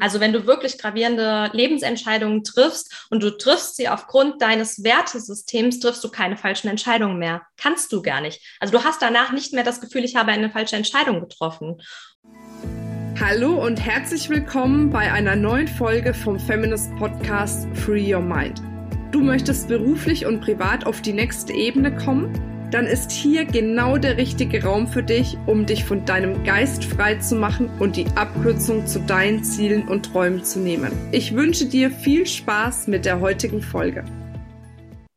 Also wenn du wirklich gravierende Lebensentscheidungen triffst und du triffst sie aufgrund deines Wertesystems, triffst du keine falschen Entscheidungen mehr. Kannst du gar nicht. Also du hast danach nicht mehr das Gefühl, ich habe eine falsche Entscheidung getroffen. Hallo und herzlich willkommen bei einer neuen Folge vom Feminist Podcast Free Your Mind. Du möchtest beruflich und privat auf die nächste Ebene kommen? Dann ist hier genau der richtige Raum für dich, um dich von deinem Geist frei zu machen und die Abkürzung zu deinen Zielen und Träumen zu nehmen. Ich wünsche dir viel Spaß mit der heutigen Folge.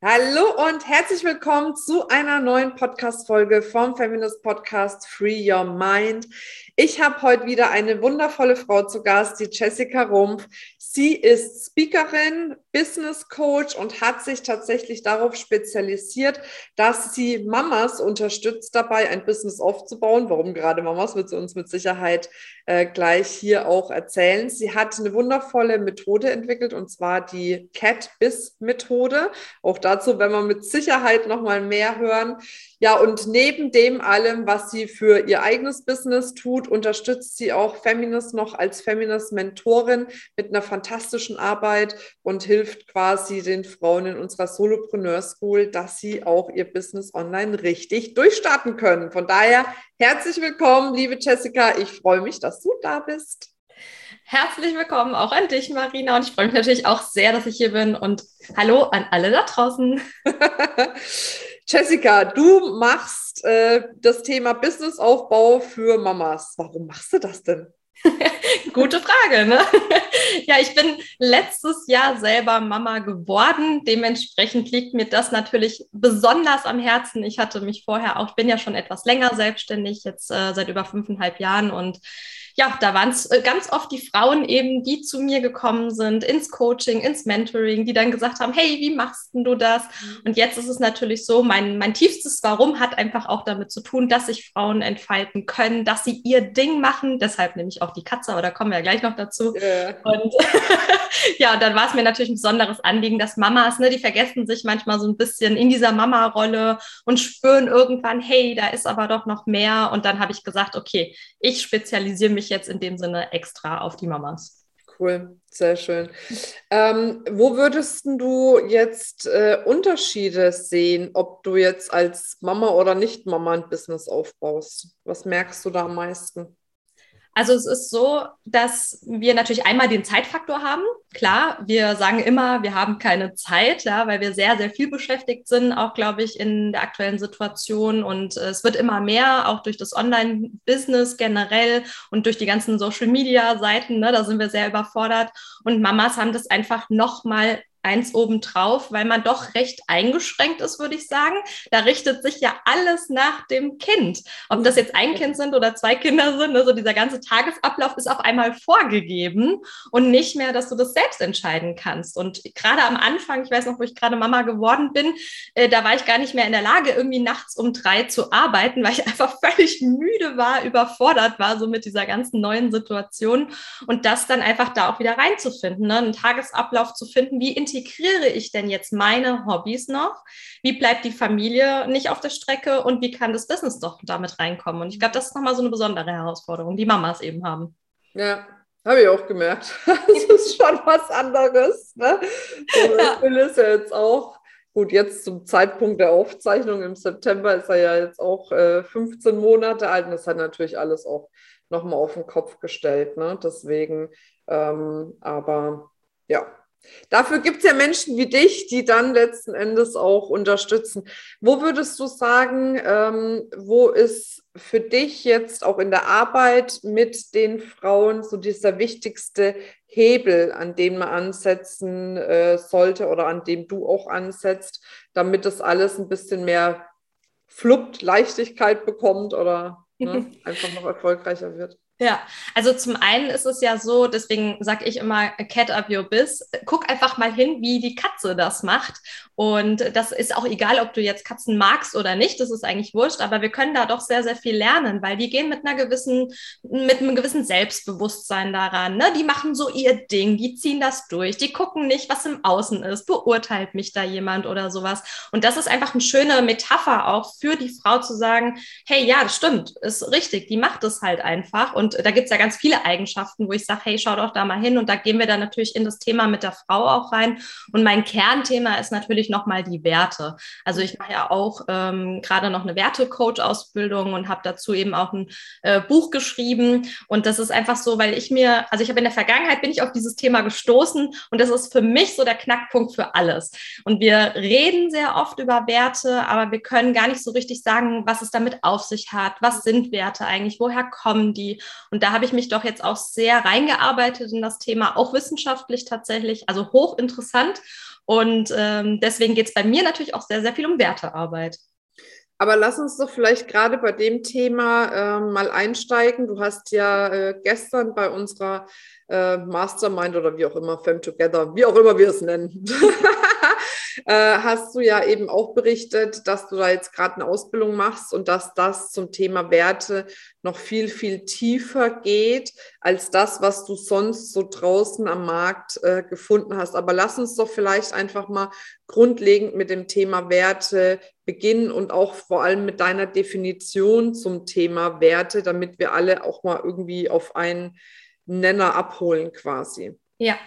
Hallo und herzlich willkommen zu einer neuen Podcast-Folge vom Feminist Podcast Free Your Mind. Ich habe heute wieder eine wundervolle Frau zu Gast, die Jessica Rumpf. Sie ist Speakerin, Business Coach und hat sich tatsächlich darauf spezialisiert, dass sie Mamas unterstützt dabei, ein Business aufzubauen. Warum gerade Mamas, wird sie uns mit Sicherheit äh, gleich hier auch erzählen. Sie hat eine wundervolle Methode entwickelt und zwar die Cat-Biz-Methode. Auch dazu, wenn wir mit Sicherheit nochmal mehr hören. Ja, und neben dem allem, was sie für ihr eigenes Business tut, unterstützt sie auch Feminist noch als Feminist-Mentorin mit einer fantastischen Arbeit und hilft quasi den Frauen in unserer Solopreneur School, dass sie auch ihr Business online richtig durchstarten können. Von daher herzlich willkommen, liebe Jessica. Ich freue mich, dass du da bist. Herzlich willkommen auch an dich, Marina. Und ich freue mich natürlich auch sehr, dass ich hier bin. Und hallo an alle da draußen. Jessica, du machst äh, das Thema Businessaufbau für Mamas. Warum machst du das denn? Gute Frage, ne? ja, ich bin letztes Jahr selber Mama geworden. Dementsprechend liegt mir das natürlich besonders am Herzen. Ich hatte mich vorher auch, ich bin ja schon etwas länger selbstständig, jetzt äh, seit über fünfeinhalb Jahren und ja, da waren es äh, ganz oft die Frauen eben, die zu mir gekommen sind, ins Coaching, ins Mentoring, die dann gesagt haben, hey, wie machst du das? Mhm. Und jetzt ist es natürlich so, mein, mein tiefstes Warum hat einfach auch damit zu tun, dass sich Frauen entfalten können, dass sie ihr Ding machen. Deshalb nehme ich auch die Katze, aber da kommen wir ja gleich noch dazu. Yeah. Und ja, dann war es mir natürlich ein besonderes Anliegen, dass Mamas, ne, die vergessen sich manchmal so ein bisschen in dieser Mama-Rolle und spüren irgendwann, hey, da ist aber doch noch mehr. Und dann habe ich gesagt, okay, ich spezialisiere mich jetzt in dem Sinne extra auf die Mamas. Cool, sehr schön. Ähm, wo würdest du jetzt äh, Unterschiede sehen, ob du jetzt als Mama oder Nicht-Mama ein Business aufbaust? Was merkst du da am meisten? Also es ist so, dass wir natürlich einmal den Zeitfaktor haben. Klar, wir sagen immer, wir haben keine Zeit, ja, weil wir sehr, sehr viel beschäftigt sind, auch glaube ich in der aktuellen Situation. Und es wird immer mehr, auch durch das Online-Business generell und durch die ganzen Social-Media-Seiten. Ne, da sind wir sehr überfordert. Und Mamas haben das einfach noch mal eins obendrauf, weil man doch recht eingeschränkt ist, würde ich sagen. Da richtet sich ja alles nach dem Kind. Ob das jetzt ein Kind sind oder zwei Kinder sind, also dieser ganze Tagesablauf ist auf einmal vorgegeben und nicht mehr, dass du das selbst entscheiden kannst. Und gerade am Anfang, ich weiß noch, wo ich gerade Mama geworden bin, äh, da war ich gar nicht mehr in der Lage, irgendwie nachts um drei zu arbeiten, weil ich einfach völlig müde war, überfordert war, so mit dieser ganzen neuen Situation und das dann einfach da auch wieder reinzufinden, ne? einen Tagesablauf zu finden, wie integriere ich denn jetzt meine Hobbys noch? Wie bleibt die Familie nicht auf der Strecke und wie kann das Business doch damit reinkommen? Und ich glaube, das ist nochmal so eine besondere Herausforderung, die Mamas eben haben. Ja, habe ich auch gemerkt. Das ist schon was anderes. Ne? So, ja. Will ist ja jetzt auch, gut, jetzt zum Zeitpunkt der Aufzeichnung im September ist er ja jetzt auch äh, 15 Monate alt und das hat natürlich alles auch nochmal auf den Kopf gestellt. Ne? Deswegen, ähm, aber ja, Dafür gibt es ja Menschen wie dich, die dann letzten Endes auch unterstützen. Wo würdest du sagen, ähm, wo ist für dich jetzt auch in der Arbeit mit den Frauen so dieser wichtigste Hebel, an dem man ansetzen äh, sollte oder an dem du auch ansetzt, damit das alles ein bisschen mehr fluppt, Leichtigkeit bekommt oder ne, einfach noch erfolgreicher wird? Ja, also zum einen ist es ja so, deswegen sage ich immer, cat up your biz. Guck einfach mal hin, wie die Katze das macht. Und das ist auch egal, ob du jetzt Katzen magst oder nicht, das ist eigentlich wurscht, aber wir können da doch sehr, sehr viel lernen, weil die gehen mit einer gewissen, mit einem gewissen Selbstbewusstsein daran. Ne? Die machen so ihr Ding, die ziehen das durch, die gucken nicht, was im Außen ist, beurteilt mich da jemand oder sowas. Und das ist einfach eine schöne Metapher auch für die Frau zu sagen, hey, ja, das stimmt, ist richtig, die macht es halt einfach. Und Und da gibt es ja ganz viele Eigenschaften, wo ich sage, hey, schau doch da mal hin. Und da gehen wir dann natürlich in das Thema mit der Frau auch rein. Und mein Kernthema ist natürlich nochmal die Werte. Also ich mache ja auch ähm, gerade noch eine Wertecoach-Ausbildung und habe dazu eben auch ein äh, Buch geschrieben. Und das ist einfach so, weil ich mir, also ich habe in der Vergangenheit bin ich auf dieses Thema gestoßen und das ist für mich so der Knackpunkt für alles. Und wir reden sehr oft über Werte, aber wir können gar nicht so richtig sagen, was es damit auf sich hat. Was sind Werte eigentlich? Woher kommen die? Und da habe ich mich doch jetzt auch sehr reingearbeitet in das Thema, auch wissenschaftlich tatsächlich, also hochinteressant. Und ähm, deswegen geht es bei mir natürlich auch sehr, sehr viel um Wertearbeit. Aber lass uns doch vielleicht gerade bei dem Thema äh, mal einsteigen. Du hast ja äh, gestern bei unserer äh, Mastermind oder wie auch immer, Fem Together, wie auch immer wir es nennen, hast du ja eben auch berichtet, dass du da jetzt gerade eine Ausbildung machst und dass das zum Thema Werte noch viel, viel tiefer geht als das, was du sonst so draußen am Markt äh, gefunden hast. Aber lass uns doch vielleicht einfach mal grundlegend mit dem Thema Werte beginnen und auch vor allem mit deiner Definition zum Thema Werte, damit wir alle auch mal irgendwie auf einen Nenner abholen quasi. Ja,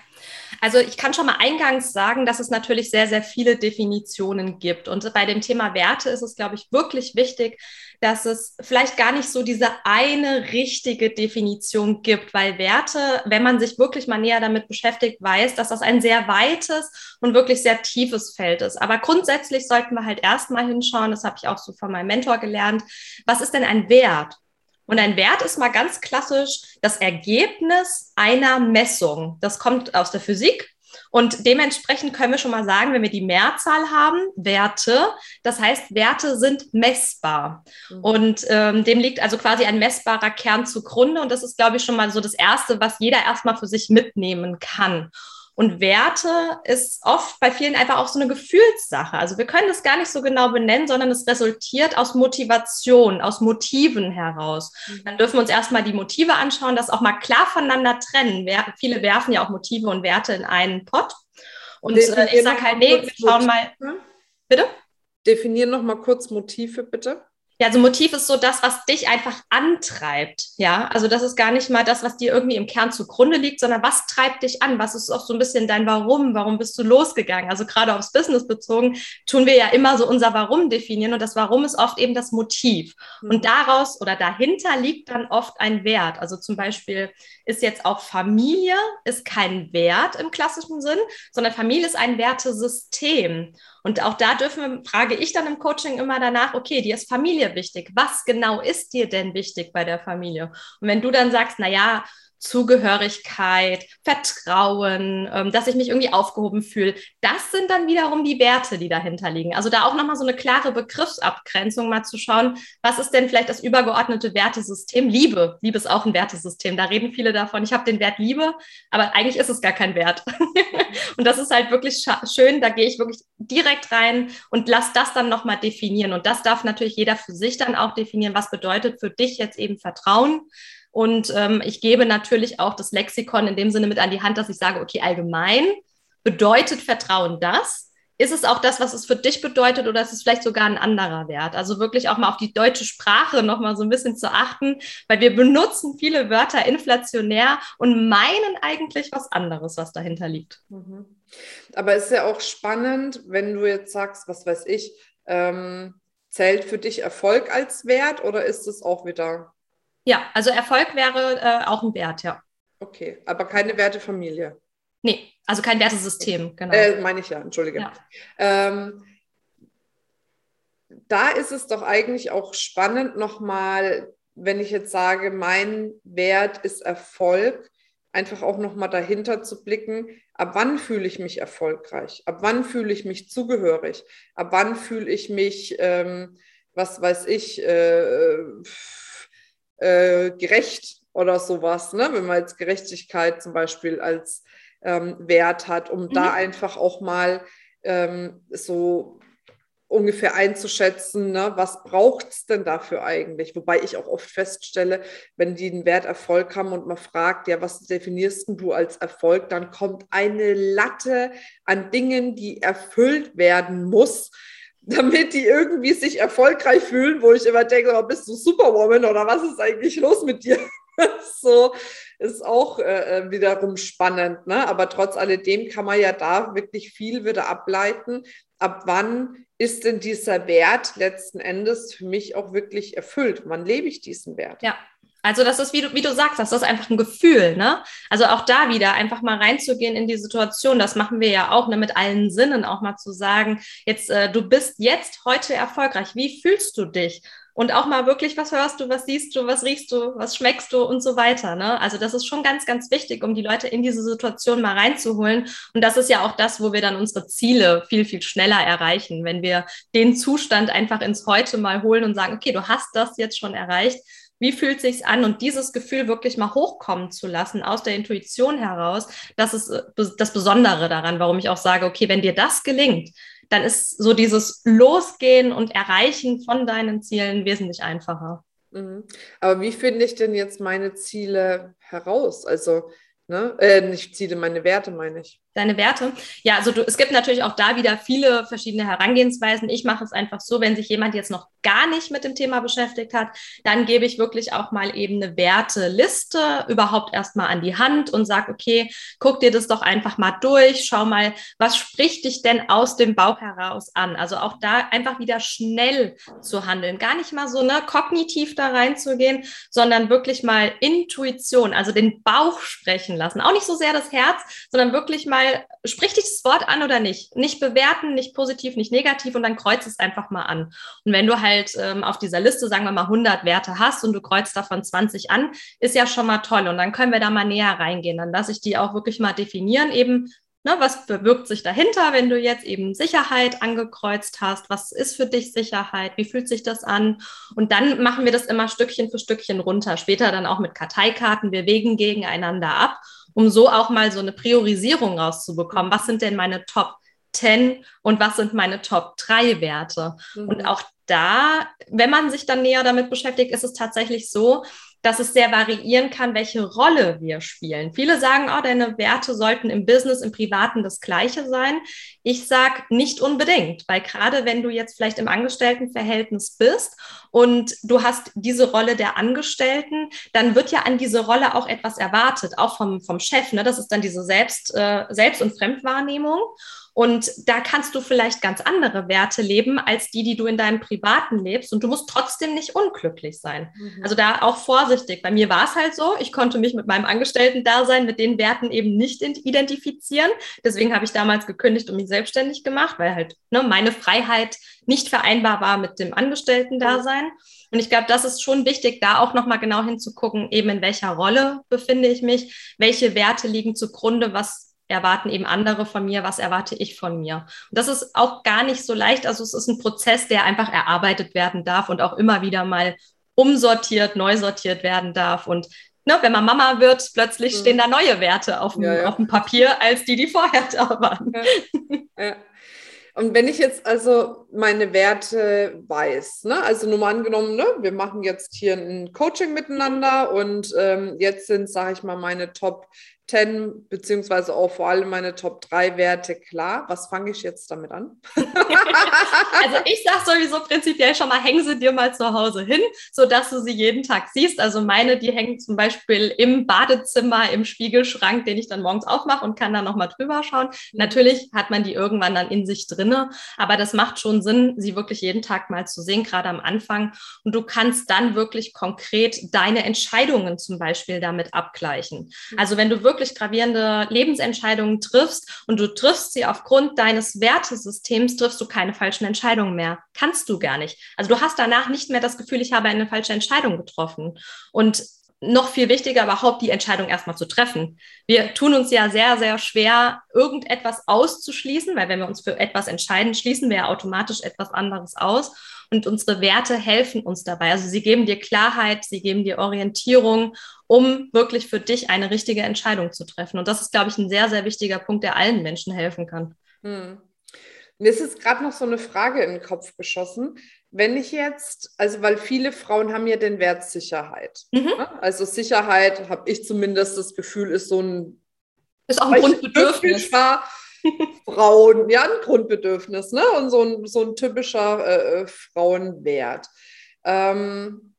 also ich kann schon mal eingangs sagen, dass es natürlich sehr, sehr viele Definitionen gibt. Und bei dem Thema Werte ist es, glaube ich, wirklich wichtig, dass es vielleicht gar nicht so diese eine richtige Definition gibt, weil Werte, wenn man sich wirklich mal näher damit beschäftigt, weiß, dass das ein sehr weites und wirklich sehr tiefes Feld ist. Aber grundsätzlich sollten wir halt erstmal hinschauen, das habe ich auch so von meinem Mentor gelernt, was ist denn ein Wert? Und ein Wert ist mal ganz klassisch das Ergebnis einer Messung. Das kommt aus der Physik. Und dementsprechend können wir schon mal sagen, wenn wir die Mehrzahl haben, Werte, das heißt, Werte sind messbar. Mhm. Und ähm, dem liegt also quasi ein messbarer Kern zugrunde. Und das ist, glaube ich, schon mal so das Erste, was jeder erstmal für sich mitnehmen kann. Und Werte ist oft bei vielen einfach auch so eine Gefühlssache. Also wir können das gar nicht so genau benennen, sondern es resultiert aus Motivation, aus Motiven heraus. Mhm. Dann dürfen wir uns erstmal die Motive anschauen, das auch mal klar voneinander trennen. Viele werfen ja auch Motive und Werte in einen Pott. Und äh, ich sage halt, nee, wir schauen mal. Bitte? Definieren noch mal kurz Motive, bitte. Ja, also Motiv ist so das, was dich einfach antreibt. Ja, also das ist gar nicht mal das, was dir irgendwie im Kern zugrunde liegt, sondern was treibt dich an? Was ist auch so ein bisschen dein Warum? Warum bist du losgegangen? Also gerade aufs Business bezogen tun wir ja immer so unser Warum definieren und das Warum ist oft eben das Motiv. Mhm. Und daraus oder dahinter liegt dann oft ein Wert. Also zum Beispiel ist jetzt auch Familie ist kein Wert im klassischen Sinn, sondern Familie ist ein Wertesystem. Und auch da dürfen, frage ich dann im Coaching immer danach, okay, dir ist Familie wichtig. Was genau ist dir denn wichtig bei der Familie? Und wenn du dann sagst, na ja, Zugehörigkeit, Vertrauen, ähm, dass ich mich irgendwie aufgehoben fühle. Das sind dann wiederum die Werte, die dahinter liegen. Also da auch nochmal so eine klare Begriffsabgrenzung, mal zu schauen, was ist denn vielleicht das übergeordnete Wertesystem? Liebe. Liebe ist auch ein Wertesystem. Da reden viele davon. Ich habe den Wert Liebe, aber eigentlich ist es gar kein Wert. und das ist halt wirklich schön. Da gehe ich wirklich direkt rein und lass das dann nochmal definieren. Und das darf natürlich jeder für sich dann auch definieren. Was bedeutet für dich jetzt eben Vertrauen? Und ähm, ich gebe natürlich auch das Lexikon in dem Sinne mit an die Hand, dass ich sage, okay, allgemein bedeutet Vertrauen das? Ist es auch das, was es für dich bedeutet oder ist es vielleicht sogar ein anderer Wert? Also wirklich auch mal auf die deutsche Sprache nochmal so ein bisschen zu achten, weil wir benutzen viele Wörter inflationär und meinen eigentlich was anderes, was dahinter liegt. Mhm. Aber es ist ja auch spannend, wenn du jetzt sagst, was weiß ich, ähm, zählt für dich Erfolg als Wert oder ist es auch wieder ja, also Erfolg wäre äh, auch ein Wert, ja. Okay, aber keine Wertefamilie. Nee, also kein Wertesystem, genau. Äh, meine ich ja, entschuldige. Ja. Ähm, da ist es doch eigentlich auch spannend nochmal, wenn ich jetzt sage, mein Wert ist Erfolg, einfach auch nochmal dahinter zu blicken, ab wann fühle ich mich erfolgreich, ab wann fühle ich mich zugehörig, ab wann fühle ich mich, ähm, was weiß ich, äh, äh, gerecht oder sowas, ne? wenn man jetzt Gerechtigkeit zum Beispiel als ähm, Wert hat, um mhm. da einfach auch mal ähm, so ungefähr einzuschätzen, ne, was braucht es denn dafür eigentlich? Wobei ich auch oft feststelle, wenn die einen Wert Erfolg haben und man fragt, ja, was definierst du als Erfolg, dann kommt eine Latte an Dingen, die erfüllt werden muss, damit die irgendwie sich erfolgreich fühlen, wo ich immer denke, oh, bist du Superwoman oder was ist eigentlich los mit dir? so ist auch äh, äh, wiederum spannend. Ne? Aber trotz alledem kann man ja da wirklich viel wieder ableiten. Ab wann ist denn dieser Wert letzten Endes für mich auch wirklich erfüllt? Wann lebe ich diesen Wert? Ja, also das ist, wie du, wie du sagst, das ist einfach ein Gefühl, ne? Also auch da wieder einfach mal reinzugehen in die Situation, das machen wir ja auch, ne, mit allen Sinnen auch mal zu sagen, jetzt, äh, du bist jetzt heute erfolgreich, wie fühlst du dich? Und auch mal wirklich, was hörst du, was siehst du, was riechst du, was schmeckst du und so weiter. Ne? Also das ist schon ganz, ganz wichtig, um die Leute in diese Situation mal reinzuholen. Und das ist ja auch das, wo wir dann unsere Ziele viel, viel schneller erreichen, wenn wir den Zustand einfach ins Heute mal holen und sagen, okay, du hast das jetzt schon erreicht wie fühlt sich's an und dieses Gefühl wirklich mal hochkommen zu lassen aus der Intuition heraus, das ist äh, das Besondere daran, warum ich auch sage, okay, wenn dir das gelingt, dann ist so dieses Losgehen und Erreichen von deinen Zielen wesentlich einfacher. Mhm. Aber wie finde ich denn jetzt meine Ziele heraus? Also, ne, äh, nicht Ziele, meine Werte meine ich deine Werte. Ja, also du, es gibt natürlich auch da wieder viele verschiedene Herangehensweisen. Ich mache es einfach so, wenn sich jemand jetzt noch gar nicht mit dem Thema beschäftigt hat, dann gebe ich wirklich auch mal eben eine Werteliste überhaupt erstmal an die Hand und sage, okay, guck dir das doch einfach mal durch, schau mal, was spricht dich denn aus dem Bauch heraus an? Also auch da einfach wieder schnell zu handeln, gar nicht mal so ne, kognitiv da reinzugehen, sondern wirklich mal Intuition, also den Bauch sprechen lassen. Auch nicht so sehr das Herz, sondern wirklich mal mal, sprich dich das Wort an oder nicht? Nicht bewerten, nicht positiv, nicht negativ und dann kreuz es einfach mal an. Und wenn du halt ähm, auf dieser Liste, sagen wir mal, 100 Werte hast und du kreuzt davon 20 an, ist ja schon mal toll. Und dann können wir da mal näher reingehen. Dann lasse ich die auch wirklich mal definieren, eben Ne, was verbirgt sich dahinter, wenn du jetzt eben Sicherheit angekreuzt hast? Was ist für dich Sicherheit? Wie fühlt sich das an? Und dann machen wir das immer Stückchen für Stückchen runter. Später dann auch mit Karteikarten. Wir wägen gegeneinander ab um so auch mal so eine Priorisierung rauszubekommen. Was sind denn meine Top 10 und was sind meine Top 3 Werte? Mhm. Und auch da, wenn man sich dann näher damit beschäftigt, ist es tatsächlich so, dass es sehr variieren kann, welche Rolle wir spielen. Viele sagen, oh, deine Werte sollten im Business, im Privaten das gleiche sein. Ich sage nicht unbedingt, weil gerade wenn du jetzt vielleicht im Angestelltenverhältnis bist und du hast diese Rolle der Angestellten, dann wird ja an diese Rolle auch etwas erwartet, auch vom, vom Chef. Ne? Das ist dann diese Selbst, äh, Selbst- und Fremdwahrnehmung. Und da kannst du vielleicht ganz andere Werte leben als die, die du in deinem Privaten lebst. Und du musst trotzdem nicht unglücklich sein. Mhm. Also da auch vorsichtig. Bei mir war es halt so, ich konnte mich mit meinem Angestellten-Dasein mit den Werten eben nicht identifizieren. Deswegen habe ich damals gekündigt und mich selbstständig gemacht, weil halt ne, meine Freiheit nicht vereinbar war mit dem Angestellten-Dasein. Und ich glaube, das ist schon wichtig, da auch nochmal genau hinzugucken, eben in welcher Rolle befinde ich mich, welche Werte liegen zugrunde, was erwarten eben andere von mir, was erwarte ich von mir. Und das ist auch gar nicht so leicht. Also es ist ein Prozess, der einfach erarbeitet werden darf und auch immer wieder mal umsortiert, neu sortiert werden darf. Und ne, wenn man Mama wird, plötzlich stehen da neue Werte auf dem, ja, ja. auf dem Papier als die, die vorher da waren. Ja, und wenn ich jetzt also meine Werte weiß, ne? also nur mal angenommen, ne? wir machen jetzt hier ein Coaching miteinander und ähm, jetzt sind, sage ich mal, meine Top 10 beziehungsweise auch vor allem meine Top 3 Werte klar. Was fange ich jetzt damit an? also ich sage sowieso prinzipiell schon mal, häng sie dir mal zu Hause hin, sodass du sie jeden Tag siehst. Also meine, die hängen zum Beispiel im Badezimmer, im Spiegelschrank, den ich dann morgens aufmache und kann dann nochmal drüber schauen. Natürlich hat man die irgendwann dann in sich drinne, aber das macht schon Sinn, sie wirklich jeden Tag mal zu sehen, gerade am Anfang. Und du kannst dann wirklich konkret deine Entscheidungen zum Beispiel damit abgleichen. Also wenn du wirklich wirklich gravierende Lebensentscheidungen triffst und du triffst sie aufgrund deines Wertesystems, triffst du keine falschen Entscheidungen mehr. Kannst du gar nicht. Also du hast danach nicht mehr das Gefühl, ich habe eine falsche Entscheidung getroffen. Und noch viel wichtiger, überhaupt die Entscheidung erstmal zu treffen. Wir tun uns ja sehr, sehr schwer, irgendetwas auszuschließen, weil wenn wir uns für etwas entscheiden, schließen wir ja automatisch etwas anderes aus. Und unsere Werte helfen uns dabei. Also sie geben dir Klarheit, sie geben dir Orientierung, um wirklich für dich eine richtige Entscheidung zu treffen. Und das ist, glaube ich, ein sehr, sehr wichtiger Punkt, der allen Menschen helfen kann. Hm. Mir ist jetzt gerade noch so eine Frage in den Kopf geschossen. Wenn ich jetzt, also weil viele Frauen haben ja den Wert Sicherheit. Mhm. Ne? Also Sicherheit, habe ich zumindest das Gefühl, ist so ein ist auch ein Grundbedürfnis. War, Frauen, ja, ein Grundbedürfnis, ne? Und so ein, so ein typischer äh, äh Frauenwert. Ähm,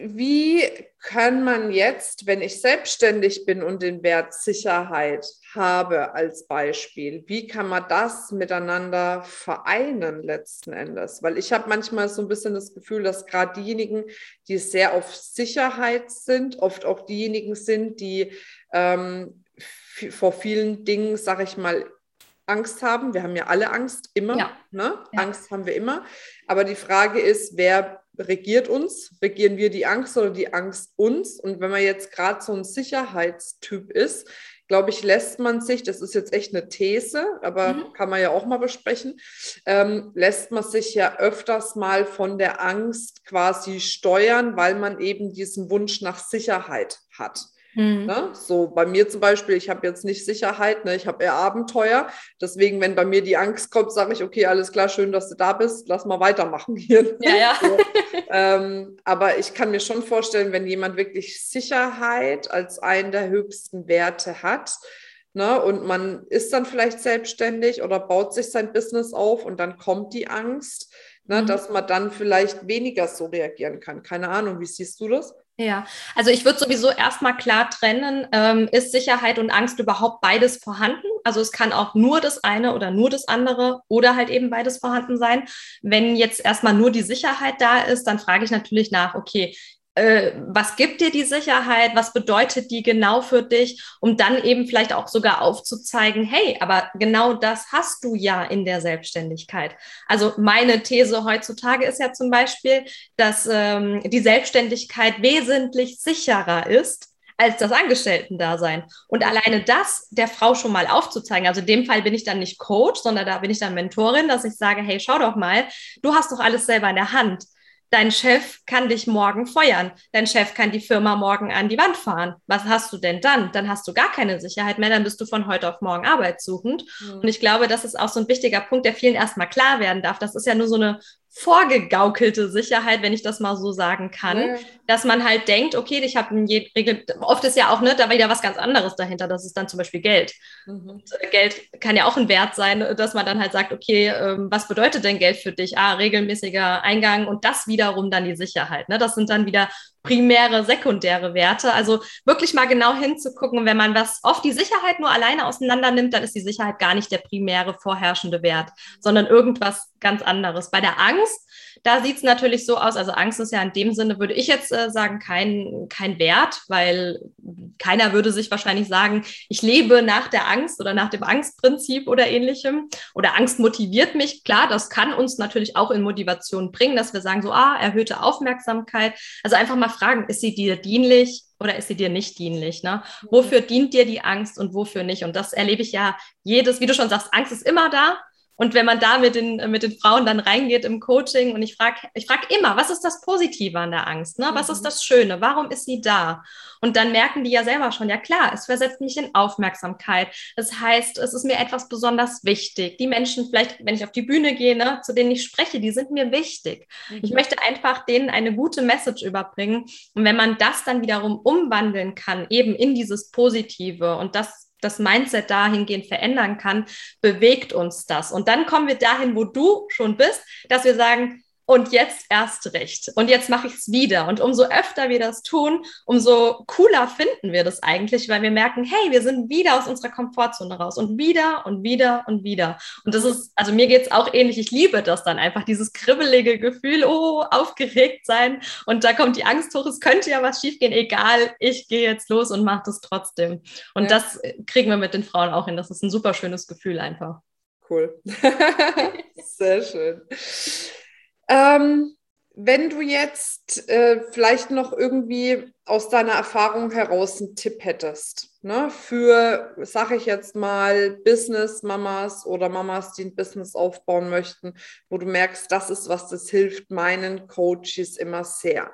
wie kann man jetzt, wenn ich selbstständig bin und den Wert Sicherheit habe als Beispiel, wie kann man das miteinander vereinen letzten Endes? Weil ich habe manchmal so ein bisschen das Gefühl, dass gerade diejenigen, die sehr auf Sicherheit sind, oft auch diejenigen sind, die ähm, vor vielen Dingen, sage ich mal, Angst haben. Wir haben ja alle Angst, immer. Ja. Ne? Ja. Angst haben wir immer. Aber die Frage ist, wer regiert uns? Regieren wir die Angst oder die Angst uns? Und wenn man jetzt gerade so ein Sicherheitstyp ist, glaube ich, lässt man sich, das ist jetzt echt eine These, aber mhm. kann man ja auch mal besprechen, ähm, lässt man sich ja öfters mal von der Angst quasi steuern, weil man eben diesen Wunsch nach Sicherheit hat. Mhm. Ne? So bei mir zum Beispiel, ich habe jetzt nicht Sicherheit, ne? ich habe eher Abenteuer. Deswegen, wenn bei mir die Angst kommt, sage ich, okay, alles klar, schön, dass du da bist, lass mal weitermachen hier. Ja, ja. So. ähm, aber ich kann mir schon vorstellen, wenn jemand wirklich Sicherheit als einen der höchsten Werte hat, Ne, und man ist dann vielleicht selbstständig oder baut sich sein Business auf und dann kommt die Angst, ne, mhm. dass man dann vielleicht weniger so reagieren kann. Keine Ahnung, wie siehst du das? Ja, also ich würde sowieso erstmal klar trennen, ähm, ist Sicherheit und Angst überhaupt beides vorhanden? Also es kann auch nur das eine oder nur das andere oder halt eben beides vorhanden sein. Wenn jetzt erstmal nur die Sicherheit da ist, dann frage ich natürlich nach, okay, äh, was gibt dir die Sicherheit, was bedeutet die genau für dich, um dann eben vielleicht auch sogar aufzuzeigen, hey, aber genau das hast du ja in der Selbstständigkeit. Also meine These heutzutage ist ja zum Beispiel, dass ähm, die Selbstständigkeit wesentlich sicherer ist als das Angestellten-Dasein. Und alleine das der Frau schon mal aufzuzeigen, also in dem Fall bin ich dann nicht Coach, sondern da bin ich dann Mentorin, dass ich sage, hey, schau doch mal, du hast doch alles selber in der Hand. Dein Chef kann dich morgen feuern. Dein Chef kann die Firma morgen an die Wand fahren. Was hast du denn dann? Dann hast du gar keine Sicherheit mehr. Dann bist du von heute auf morgen arbeitssuchend. Mhm. Und ich glaube, das ist auch so ein wichtiger Punkt, der vielen erstmal klar werden darf. Das ist ja nur so eine vorgegaukelte Sicherheit, wenn ich das mal so sagen kann, ja. dass man halt denkt, okay, ich habe Regel, oft ist ja auch ne, da wieder was ganz anderes dahinter, das ist dann zum Beispiel Geld. Mhm. Äh, Geld kann ja auch ein Wert sein, dass man dann halt sagt, okay, ähm, was bedeutet denn Geld für dich? Ah, regelmäßiger Eingang und das wiederum dann die Sicherheit. Ne? Das sind dann wieder primäre, sekundäre Werte. Also wirklich mal genau hinzugucken, wenn man was oft die Sicherheit nur alleine auseinander nimmt, dann ist die Sicherheit gar nicht der primäre vorherrschende Wert, sondern irgendwas ganz anderes. Bei der Angst da sieht es natürlich so aus, also Angst ist ja in dem Sinne, würde ich jetzt äh, sagen, kein, kein Wert, weil keiner würde sich wahrscheinlich sagen, ich lebe nach der Angst oder nach dem Angstprinzip oder ähnlichem. Oder Angst motiviert mich. Klar, das kann uns natürlich auch in Motivation bringen, dass wir sagen, so, ah, erhöhte Aufmerksamkeit. Also einfach mal fragen, ist sie dir dienlich? oder ist sie dir nicht dienlich? Ne? Wofür dient dir die Angst und wofür nicht? Und das erlebe ich ja jedes, wie du schon sagst, Angst ist immer da, und wenn man da mit den, mit den Frauen dann reingeht im Coaching und ich frage ich frag immer, was ist das Positive an der Angst? Ne? Was mhm. ist das Schöne? Warum ist sie da? Und dann merken die ja selber schon, ja klar, es versetzt mich in Aufmerksamkeit. Das heißt, es ist mir etwas besonders wichtig. Die Menschen, vielleicht, wenn ich auf die Bühne gehe, ne, zu denen ich spreche, die sind mir wichtig. Mhm. Ich möchte einfach denen eine gute Message überbringen. Und wenn man das dann wiederum umwandeln kann, eben in dieses Positive und das das Mindset dahingehend verändern kann, bewegt uns das. Und dann kommen wir dahin, wo du schon bist, dass wir sagen, und jetzt erst recht. Und jetzt mache ich es wieder. Und umso öfter wir das tun, umso cooler finden wir das eigentlich, weil wir merken, hey, wir sind wieder aus unserer Komfortzone raus und wieder und wieder und wieder. Und das ist, also mir geht es auch ähnlich. Ich liebe das dann einfach, dieses kribbelige Gefühl, oh, aufgeregt sein. Und da kommt die Angst hoch, es könnte ja was schiefgehen, egal, ich gehe jetzt los und mache das trotzdem. Und ja. das kriegen wir mit den Frauen auch hin. Das ist ein super schönes Gefühl einfach. Cool. Sehr schön. Ähm, wenn du jetzt äh, vielleicht noch irgendwie aus deiner Erfahrung heraus einen Tipp hättest, ne, für, sage ich jetzt mal, Business-Mamas oder Mamas, die ein Business aufbauen möchten, wo du merkst, das ist was, das hilft meinen Coaches immer sehr.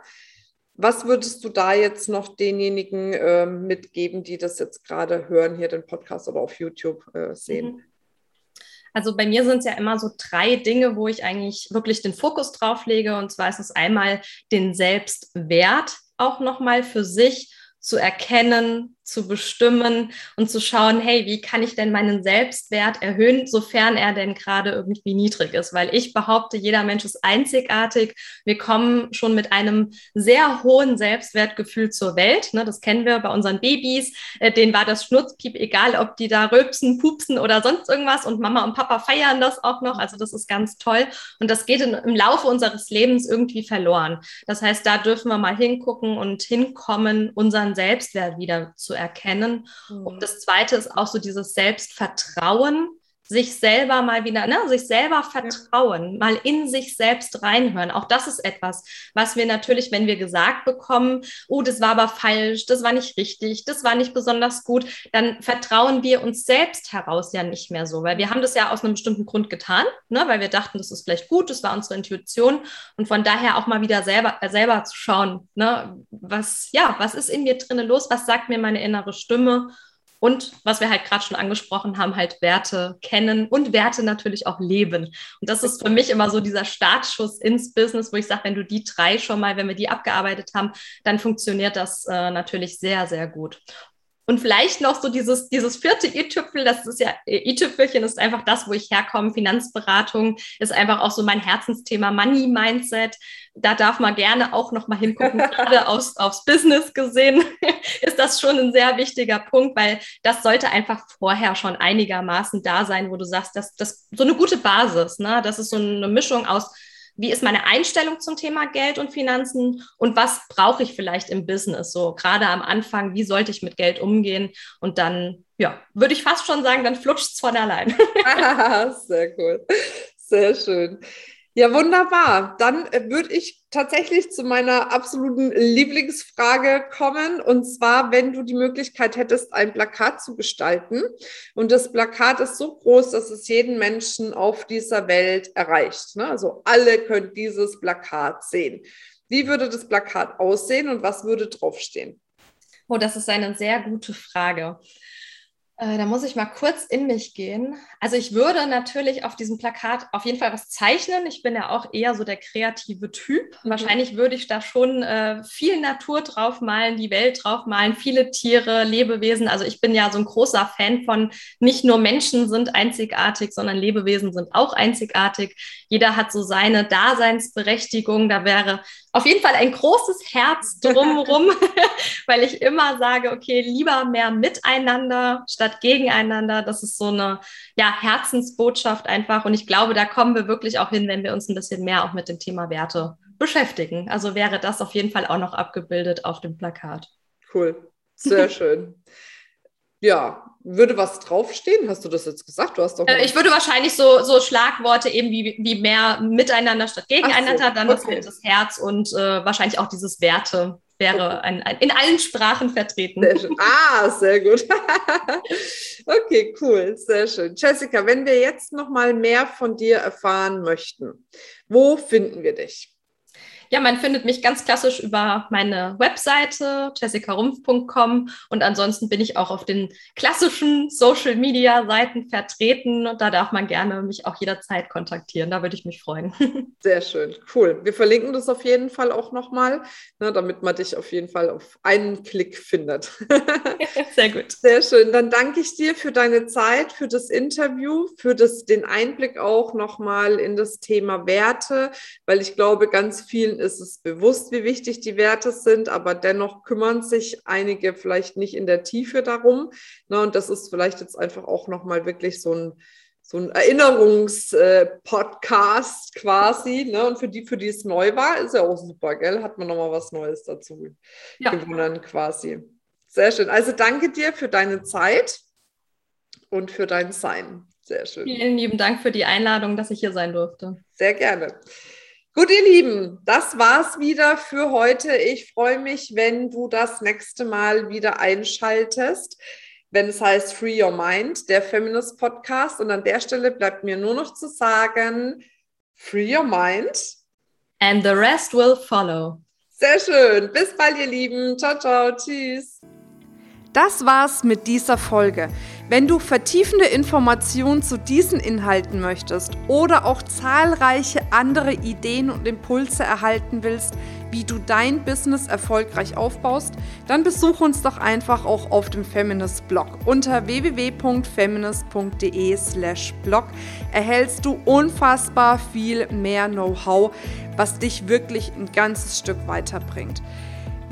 Was würdest du da jetzt noch denjenigen äh, mitgeben, die das jetzt gerade hören, hier den Podcast oder auf YouTube äh, sehen? Mhm. Also bei mir sind es ja immer so drei Dinge, wo ich eigentlich wirklich den Fokus drauf lege. Und zwar ist es einmal den Selbstwert auch nochmal für sich zu erkennen, zu bestimmen und zu schauen, hey, wie kann ich denn meinen Selbstwert erhöhen, sofern er denn gerade irgendwie niedrig ist? Weil ich behaupte, jeder Mensch ist einzigartig. Wir kommen schon mit einem sehr hohen Selbstwertgefühl zur Welt. Ne? Das kennen wir bei unseren Babys. Äh, denen war das Schnurzpiep egal, ob die da rülpsen, pupsen oder sonst irgendwas. Und Mama und Papa feiern das auch noch. Also das ist ganz toll. Und das geht im Laufe unseres Lebens irgendwie verloren. Das heißt, da dürfen wir mal hingucken und hinkommen, unseren Selbstwert wieder zu erkennen. Mhm. Und das Zweite ist auch so dieses Selbstvertrauen, sich selber mal wieder, ne, sich selber vertrauen, ja. mal in sich selbst reinhören. Auch das ist etwas, was wir natürlich, wenn wir gesagt bekommen, oh, das war aber falsch, das war nicht richtig, das war nicht besonders gut, dann vertrauen wir uns selbst heraus ja nicht mehr so, weil wir haben das ja aus einem bestimmten Grund getan, ne, weil wir dachten, das ist vielleicht gut, das war unsere Intuition und von daher auch mal wieder selber, äh, selber zu schauen, ne, was, ja, was ist in mir drinnen los, was sagt mir meine innere Stimme und was wir halt gerade schon angesprochen haben, halt Werte kennen und Werte natürlich auch leben. Und das ist für mich immer so dieser Startschuss ins Business, wo ich sage, wenn du die drei schon mal, wenn wir die abgearbeitet haben, dann funktioniert das äh, natürlich sehr, sehr gut. Und vielleicht noch so dieses, dieses vierte i-Tüpfel, das ist ja, i-Tüpfelchen ist einfach das, wo ich herkomme. Finanzberatung ist einfach auch so mein Herzensthema, Money Mindset. Da darf man gerne auch noch mal hingucken, gerade aus, aufs Business gesehen ist das schon ein sehr wichtiger Punkt, weil das sollte einfach vorher schon einigermaßen da sein, wo du sagst, dass das so eine gute Basis, ne? Das ist so eine Mischung aus wie ist meine Einstellung zum Thema Geld und Finanzen und was brauche ich vielleicht im Business? So gerade am Anfang, wie sollte ich mit Geld umgehen? Und dann, ja, würde ich fast schon sagen, dann flutscht es von allein. Sehr cool. Sehr schön. Ja, wunderbar. Dann äh, würde ich tatsächlich zu meiner absoluten Lieblingsfrage kommen. Und zwar, wenn du die Möglichkeit hättest, ein Plakat zu gestalten. Und das Plakat ist so groß, dass es jeden Menschen auf dieser Welt erreicht. Ne? Also alle können dieses Plakat sehen. Wie würde das Plakat aussehen und was würde draufstehen? Oh, das ist eine sehr gute Frage. Äh, da muss ich mal kurz in mich gehen. Also ich würde natürlich auf diesem Plakat auf jeden Fall was zeichnen. Ich bin ja auch eher so der kreative Typ. Mhm. Wahrscheinlich würde ich da schon äh, viel Natur draufmalen, die Welt draufmalen, viele Tiere, Lebewesen. Also ich bin ja so ein großer Fan von nicht nur Menschen sind einzigartig, sondern Lebewesen sind auch einzigartig. Jeder hat so seine Daseinsberechtigung. Da wäre auf jeden Fall ein großes Herz drumherum, weil ich immer sage, okay, lieber mehr miteinander statt gegeneinander. Das ist so eine ja, Herzensbotschaft einfach. Und ich glaube, da kommen wir wirklich auch hin, wenn wir uns ein bisschen mehr auch mit dem Thema Werte beschäftigen. Also wäre das auf jeden Fall auch noch abgebildet auf dem Plakat. Cool, sehr schön. Ja, würde was draufstehen? Hast du das jetzt gesagt? Du hast doch äh, ich würde wahrscheinlich so, so Schlagworte eben wie, wie mehr miteinander statt gegeneinander, so, dann okay. das, das Herz und äh, wahrscheinlich auch dieses Werte wäre ein, ein, in allen Sprachen vertreten. Sehr. Ah, sehr gut. okay, cool, sehr schön. Jessica, wenn wir jetzt noch mal mehr von dir erfahren möchten, wo finden wir dich? Ja, man findet mich ganz klassisch über meine Webseite jessicarumpf.com und ansonsten bin ich auch auf den klassischen Social Media Seiten vertreten und da darf man gerne mich auch jederzeit kontaktieren. Da würde ich mich freuen. Sehr schön, cool. Wir verlinken das auf jeden Fall auch nochmal, ne, damit man dich auf jeden Fall auf einen Klick findet. Sehr gut. Sehr schön. Dann danke ich dir für deine Zeit, für das Interview, für das, den Einblick auch nochmal in das Thema Werte, weil ich glaube, ganz vielen ist es bewusst, wie wichtig die Werte sind, aber dennoch kümmern sich einige vielleicht nicht in der Tiefe darum. Ne, und das ist vielleicht jetzt einfach auch nochmal wirklich so ein, so ein Erinnerungspodcast äh, quasi. Ne? Und für die, für die es neu war, ist ja auch super, gell? Hat man nochmal was Neues dazu ja. gewonnen quasi. Sehr schön. Also danke dir für deine Zeit und für dein Sein. Sehr schön. Vielen lieben Dank für die Einladung, dass ich hier sein durfte. Sehr gerne. Gut, ihr Lieben, das war's wieder für heute. Ich freue mich, wenn du das nächste Mal wieder einschaltest, wenn es heißt Free Your Mind, der Feminist Podcast. Und an der Stelle bleibt mir nur noch zu sagen, Free Your Mind. And the rest will follow. Sehr schön. Bis bald, ihr Lieben. Ciao, ciao. Tschüss. Das war's mit dieser Folge. Wenn du vertiefende Informationen zu diesen Inhalten möchtest oder auch zahlreiche andere Ideen und Impulse erhalten willst, wie du dein Business erfolgreich aufbaust, dann besuche uns doch einfach auch auf dem Feminist Blog. Unter www.feminist.de/blog erhältst du unfassbar viel mehr Know-how, was dich wirklich ein ganzes Stück weiterbringt.